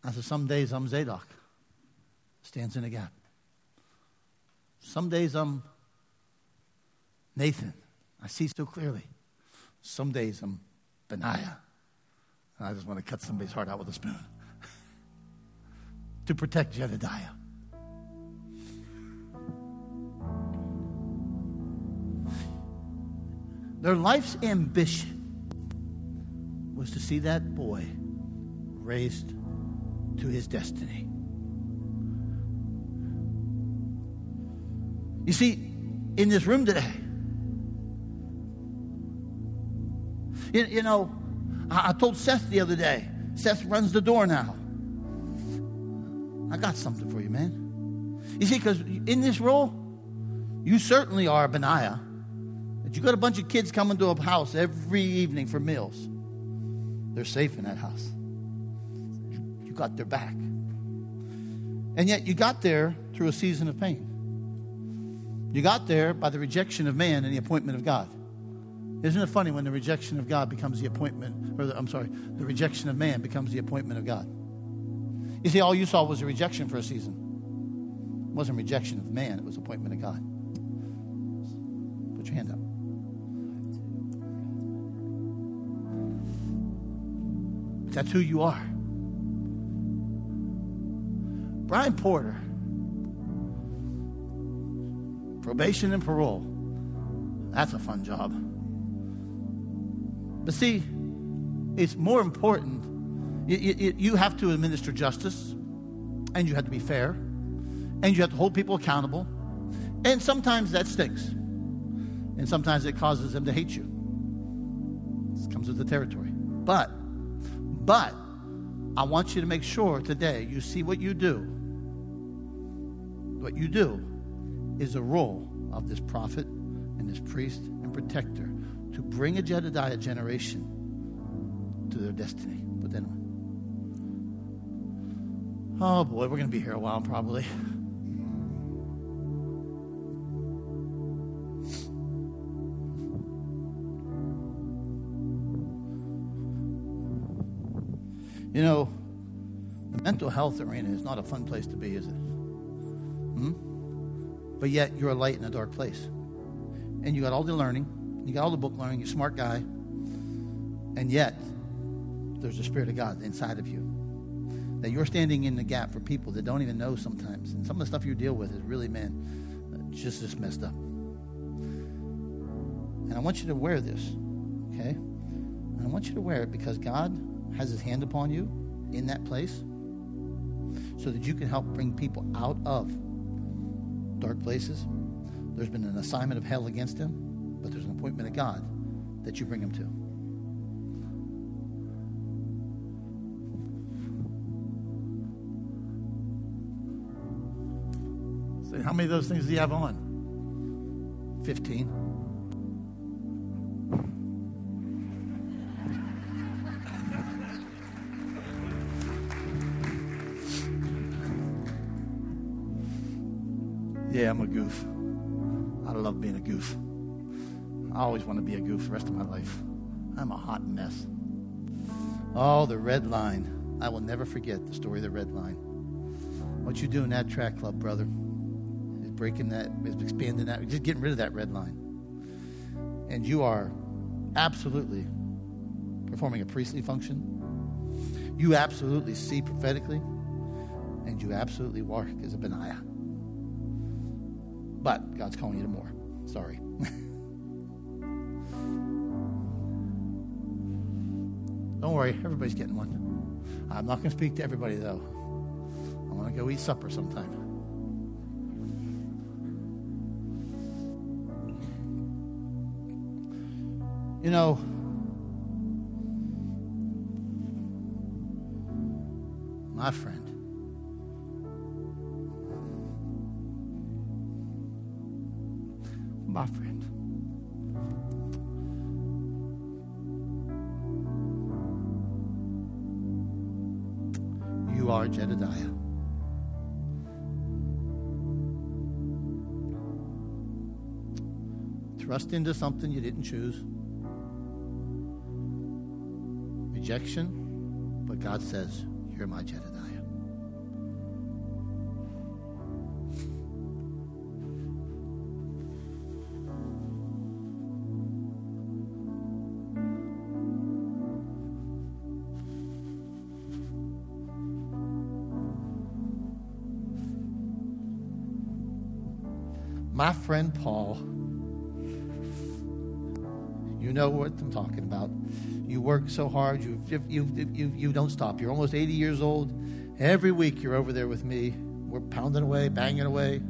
I said, Some days I'm Zadok, stands in the gap. Some days I'm Nathan, I see so clearly. Some days I'm Benaiah, and I just want to cut somebody's heart out with a spoon to protect Jedediah. Their life's ambition was to see that boy raised to his destiny. You see, in this room today, you, you know, I, I told Seth the other day, Seth runs the door now. I got something for you, man. You see, because in this role, you certainly are a Benaiah. But you got a bunch of kids coming to a house every evening for meals. They're safe in that house got their back. And yet you got there through a season of pain. You got there by the rejection of man and the appointment of God. Isn't it funny when the rejection of God becomes the appointment, or the, I'm sorry, the rejection of man becomes the appointment of God? You see, all you saw was a rejection for a season. It wasn't rejection of man, it was appointment of God. Put your hand up. That's who you are. Brian Porter, probation and parole. That's a fun job. But see, it's more important. You, you, have to administer justice, and you have to be fair, and you have to hold people accountable. And sometimes that stinks. And sometimes it causes them to hate you. This comes with the territory. But, but, I want you to make sure today you see what you do what you do is a role of this prophet and this priest and protector to bring a Jedediah generation to their destiny. But then, oh boy, we're going to be here a while probably. You know, the mental health arena is not a fun place to be, is it? But yet you're a light in a dark place. And you got all the learning, you got all the book learning, you're a smart guy. And yet, there's a Spirit of God inside of you. That you're standing in the gap for people that don't even know sometimes. And some of the stuff you deal with is really, man, just just messed up. And I want you to wear this, okay? And I want you to wear it because God has his hand upon you in that place so that you can help bring people out of dark places. There's been an assignment of hell against him, but there's an appointment of God that you bring him to. So how many of those things do you have on? 15. Goof. I love being a goof. I always want to be a goof the rest of my life. I'm a hot mess. Oh, the red line. I will never forget the story of the red line. What you do in that track club, brother, is breaking that, is expanding that, just getting rid of that red line. And you are absolutely performing a priestly function. You absolutely see prophetically, and you absolutely walk as a Benaiah. But God's calling you to more. Sorry. Don't worry, everybody's getting one. I'm not going to speak to everybody, though. I want to go eat supper sometime. You know, my friend, my friend. You are Jedediah. Thrust into something you didn't choose. Rejection, but God says, You're my Jedediah. My friend Paul, you know what I'm talking about. You work so hard, you, you, you, you don't stop. You're almost 80 years old. Every week you're over there with me. We're pounding away, banging away,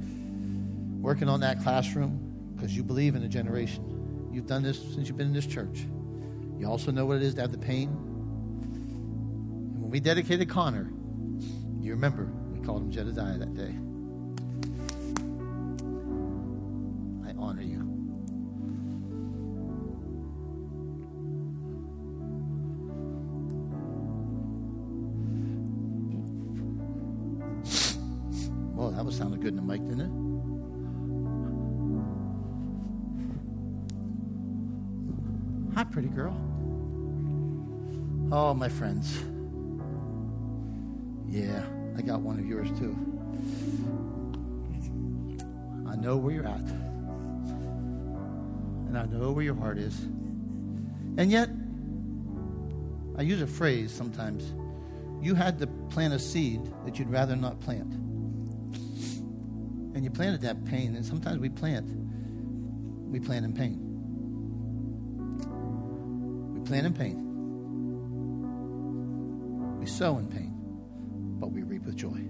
working on that classroom because you believe in a generation. You've done this since you've been in this church. You also know what it is to have the pain. And when we dedicated Connor, you remember we called him Jedediah that day. Honor you. Well, that was sounding good in the mic, didn't it? Hi, pretty girl. Oh, my friends. Yeah, I got one of yours too. I know where you're at and I know where your heart is. And yet, I use a phrase sometimes you had to plant a seed that you'd rather not plant. And you planted that pain, and sometimes we plant, we plant in pain. We plant in pain. We sow in pain, but we reap with joy.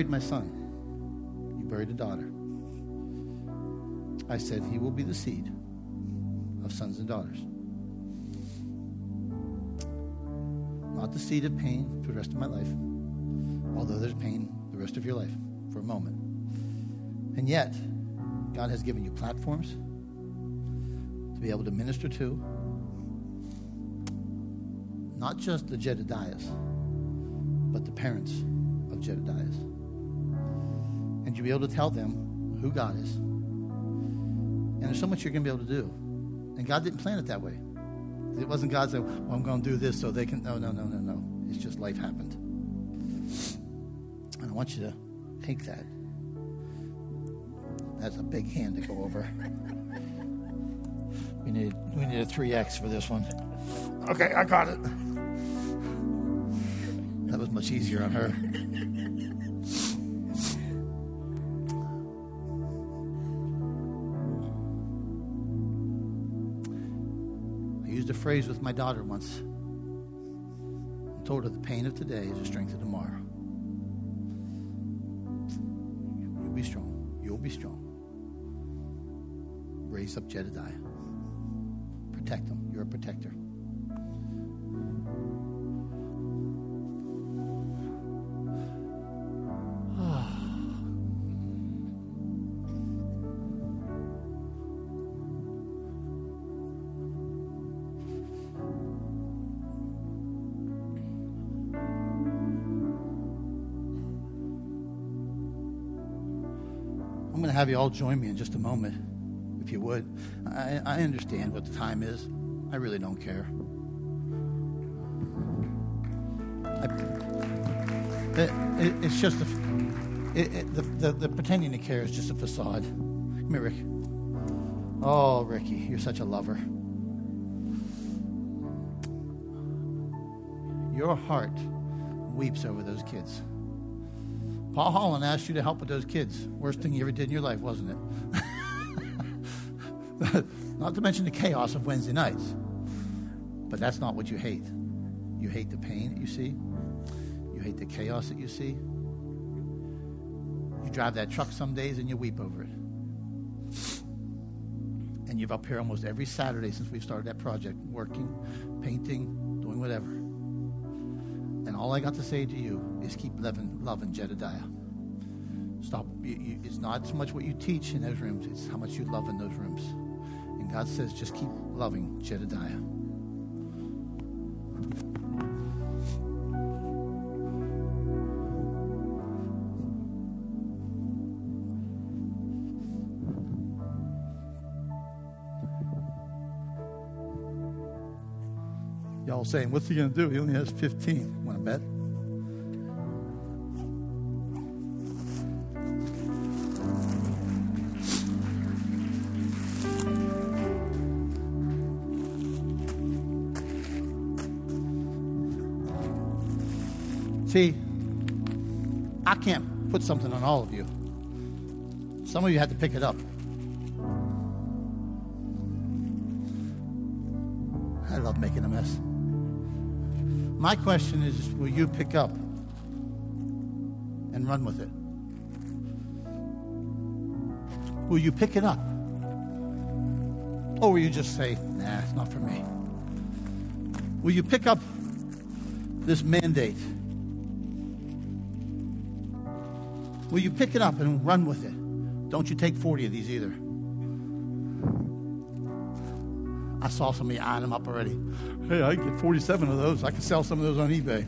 Buried my son, you buried a daughter. I said, He will be the seed of sons and daughters. Not the seed of pain for the rest of my life, although there's pain the rest of your life for a moment. And yet, God has given you platforms to be able to minister to, not just the Jedediahs but the parents of Jedediahs. And you'll be able to tell them who God is. And there's so much you're going to be able to do. And God didn't plan it that way. It wasn't God saying, well, I'm going to do this so they can. No, no, no, no, no. It's just life happened. And I want you to take that. That's a big hand to go over. we need, we need a 3X for this one. Okay, I got it. That was much easier on her. Phrase with my daughter once. I told her the pain of today is the strength of tomorrow. You'll be strong. You'll be strong. Raise up Jedediah. Protect them. You're a protector. You all join me in just a moment, if you would. I, I understand what the time is. I really don't care. I, it, it, it's just a, it, the, the, the pretending to care is just a facade. Come here, Rick. Oh, Ricky, you're such a lover. Your heart weeps over those kids. Paul Holland asked you to help with those kids. Worst thing you ever did in your life, wasn't it? not to mention the chaos of Wednesday nights. But that's not what you hate. You hate the pain that you see. You hate the chaos that you see. You drive that truck some days and you weep over it. And you're up here almost every Saturday since we've started that project, working, painting, doing whatever. And all I got to say to you is keep loving, loving Jedediah. Stop. You, you, it's not so much what you teach in those rooms, it's how much you love in those rooms. And God says, just keep loving Jedediah. Y'all saying, what's he going to do? He only has 15. Want to bet? Put something on all of you. Some of you had to pick it up. I love making a mess. My question is will you pick up and run with it? Will you pick it up? Or will you just say, nah, it's not for me? Will you pick up this mandate? Will you pick it up and run with it? Don't you take 40 of these either. I saw somebody eyeing them up already. Hey, I get 47 of those. I can sell some of those on eBay.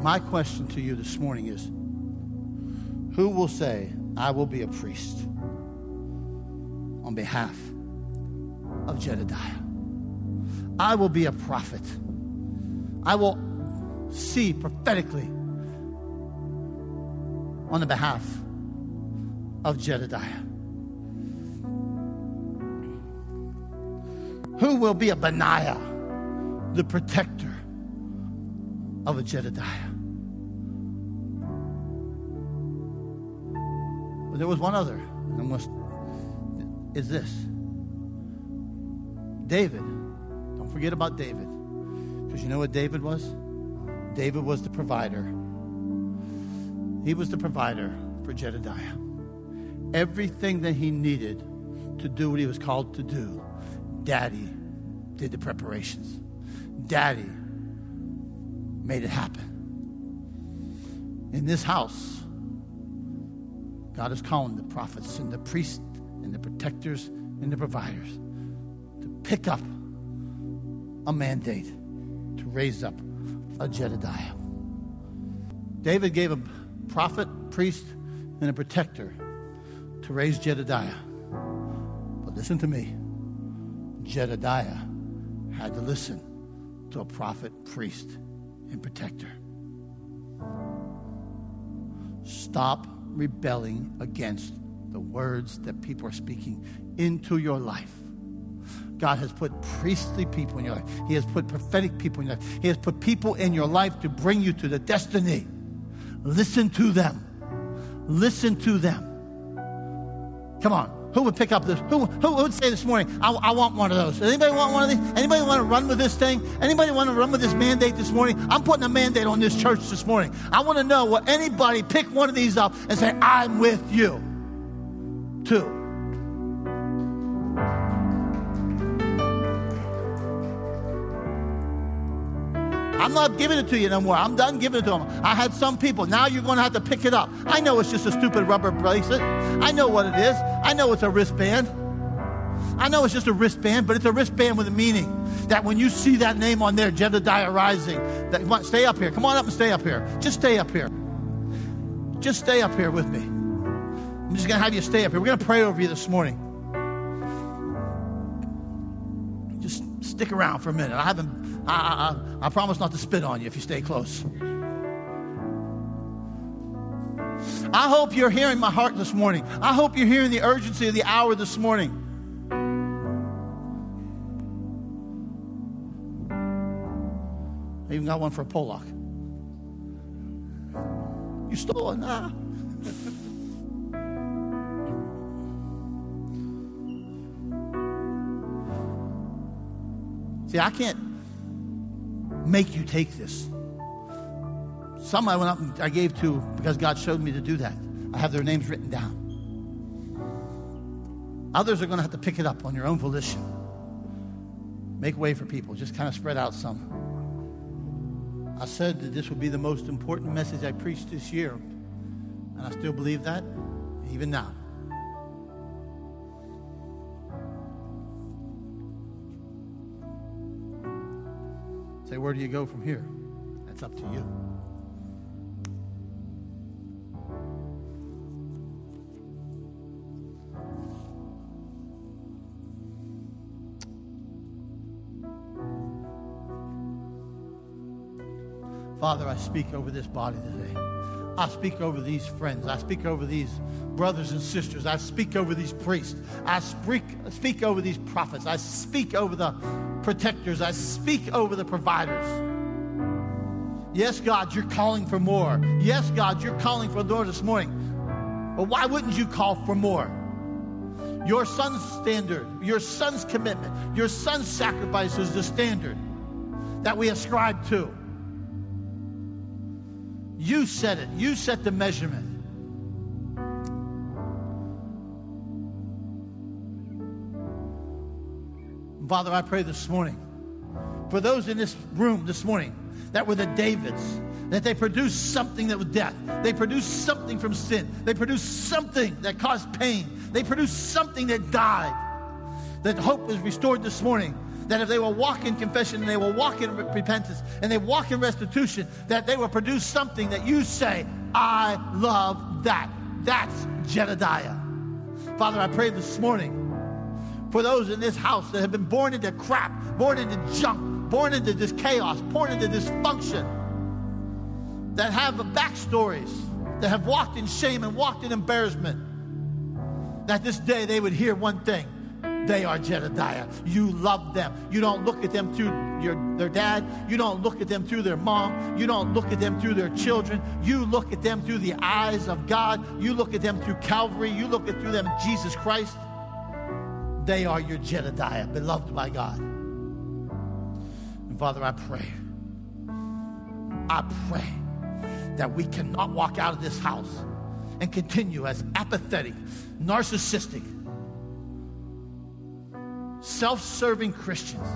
My question to you this morning is Who will say, I will be a priest on behalf of Jedediah? I will be a prophet. I will see prophetically on the behalf of Jedediah. Who will be a Benaiah, the protector of a Jedediah? But there was one other, and must, is this David. Forget about David. Because you know what David was? David was the provider. He was the provider for Jedediah. Everything that he needed to do what he was called to do, Daddy did the preparations. Daddy made it happen. In this house, God is calling the prophets and the priests and the protectors and the providers to pick up a mandate to raise up a Jedediah. David gave a prophet, priest, and a protector to raise Jedediah. But listen to me Jedediah had to listen to a prophet, priest, and protector. Stop rebelling against the words that people are speaking into your life. God has put priestly people in your life. He has put prophetic people in your life. He has put people in your life to bring you to the destiny. Listen to them. Listen to them. Come on. Who would pick up this? Who, who would say this morning, I, I want one of those? Anybody want one of these? Anybody want to run with this thing? Anybody want to run with this mandate this morning? I'm putting a mandate on this church this morning. I want to know what anybody pick one of these up and say, I'm with you. Two. I'm not giving it to you no more. I'm done giving it to them. I had some people. Now you're going to have to pick it up. I know it's just a stupid rubber bracelet. I know what it is. I know it's a wristband. I know it's just a wristband, but it's a wristband with a meaning. That when you see that name on there, Jedediah Rising, that on, stay up here. Come on up and stay up here. Just stay up here. Just stay up here with me. I'm just going to have you stay up here. We're going to pray over you this morning. Stick around for a minute. I haven't. I, I, I promise not to spit on you if you stay close. I hope you're hearing my heart this morning. I hope you're hearing the urgency of the hour this morning. I even got one for a Pollock. You stole it? Nah. See, I can't make you take this. Some I went up and I gave to because God showed me to do that. I have their names written down. Others are going to have to pick it up on your own volition. Make way for people. Just kind of spread out some. I said that this would be the most important message I preached this year. And I still believe that, even now. Say, where do you go from here? That's up to you. Father, I speak over this body today. I speak over these friends. I speak over these brothers and sisters. I speak over these priests. I speak, speak over these prophets. I speak over the protectors. I speak over the providers. Yes, God, you're calling for more. Yes, God, you're calling for more this morning. But why wouldn't you call for more? Your son's standard, your son's commitment, your son's sacrifice is the standard that we ascribe to. You set it. You set the measurement. Father, I pray this morning for those in this room this morning that were the Davids, that they produced something that was death. They produced something from sin. They produced something that caused pain. They produced something that died. That hope is restored this morning that if they will walk in confession and they will walk in repentance and they walk in restitution, that they will produce something that you say, I love that. That's Jedediah. Father, I pray this morning for those in this house that have been born into crap, born into junk, born into this chaos, born into dysfunction, that have backstories, that have walked in shame and walked in embarrassment, that this day they would hear one thing they are Jedediah. You love them. You don't look at them through your, their dad. You don't look at them through their mom. You don't look at them through their children. You look at them through the eyes of God. You look at them through Calvary. You look at through them Jesus Christ. They are your Jedediah, beloved by God. And Father, I pray, I pray that we cannot walk out of this house and continue as apathetic, narcissistic, self serving Christians.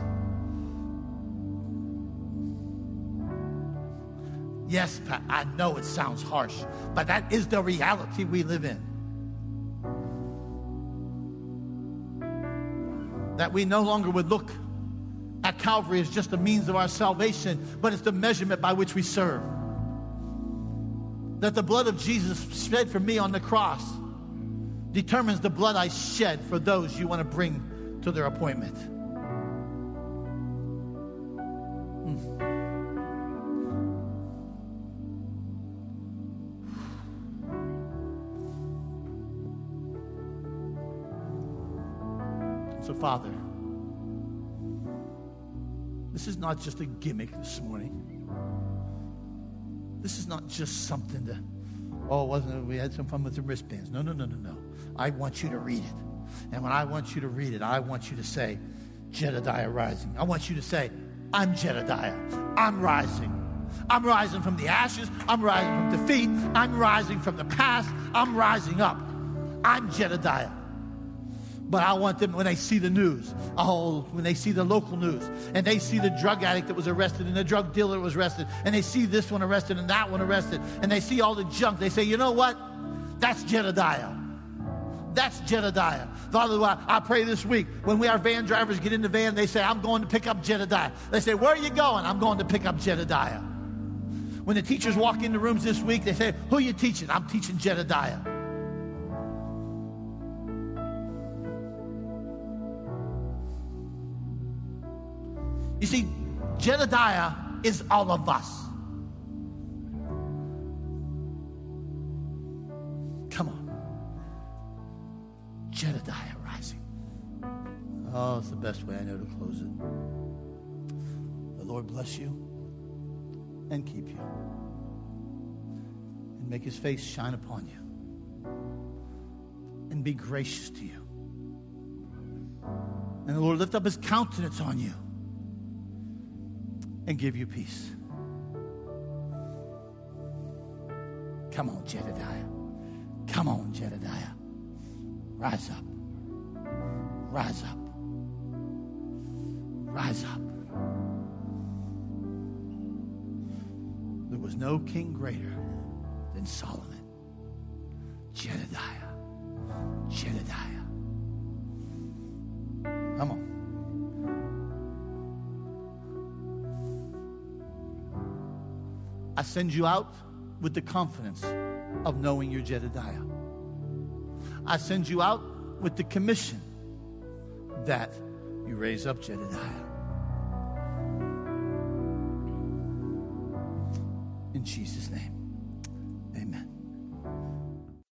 Yes, I know it sounds harsh, but that is the reality we live in. That we no longer would look at Calvary as just a means of our salvation, but it's the measurement by which we serve. That the blood of Jesus shed for me on the cross determines the blood I shed for those you want to bring to their appointment. Hmm. So, Father, this is not just a gimmick this morning. This is not just something to, oh, wasn't it? We had some fun with the wristbands. No, no, no, no, no. I want you to read it. And when I want you to read it, I want you to say, Jedediah rising. I want you to say, I'm Jedediah. I'm rising. I'm rising from the ashes. I'm rising from defeat. I'm rising from the past. I'm rising up. I'm Jedediah. But I want them when they see the news, oh, when they see the local news, and they see the drug addict that was arrested and the drug dealer was arrested, and they see this one arrested and that one arrested, and they see all the junk, they say, you know what? That's Jedediah. That's Jedediah. Father, I pray this week when we our van drivers get in the van, they say, I'm going to pick up Jedediah. They say, Where are you going? I'm going to pick up Jedediah. When the teachers walk into rooms this week, they say, Who are you teaching? I'm teaching Jedediah. You see, Jedediah is all of us. Jedediah rising. Oh, it's the best way I know to close it. The Lord bless you and keep you and make his face shine upon you and be gracious to you. And the Lord lift up his countenance on you and give you peace. Come on, Jedediah. Come on, Jedediah. Rise up. Rise up. Rise up. There was no king greater than Solomon. Jedediah. Jedediah. Come on. I send you out with the confidence of knowing you're Jedediah. I send you out with the commission that you raise up Jedediah. In Jesus'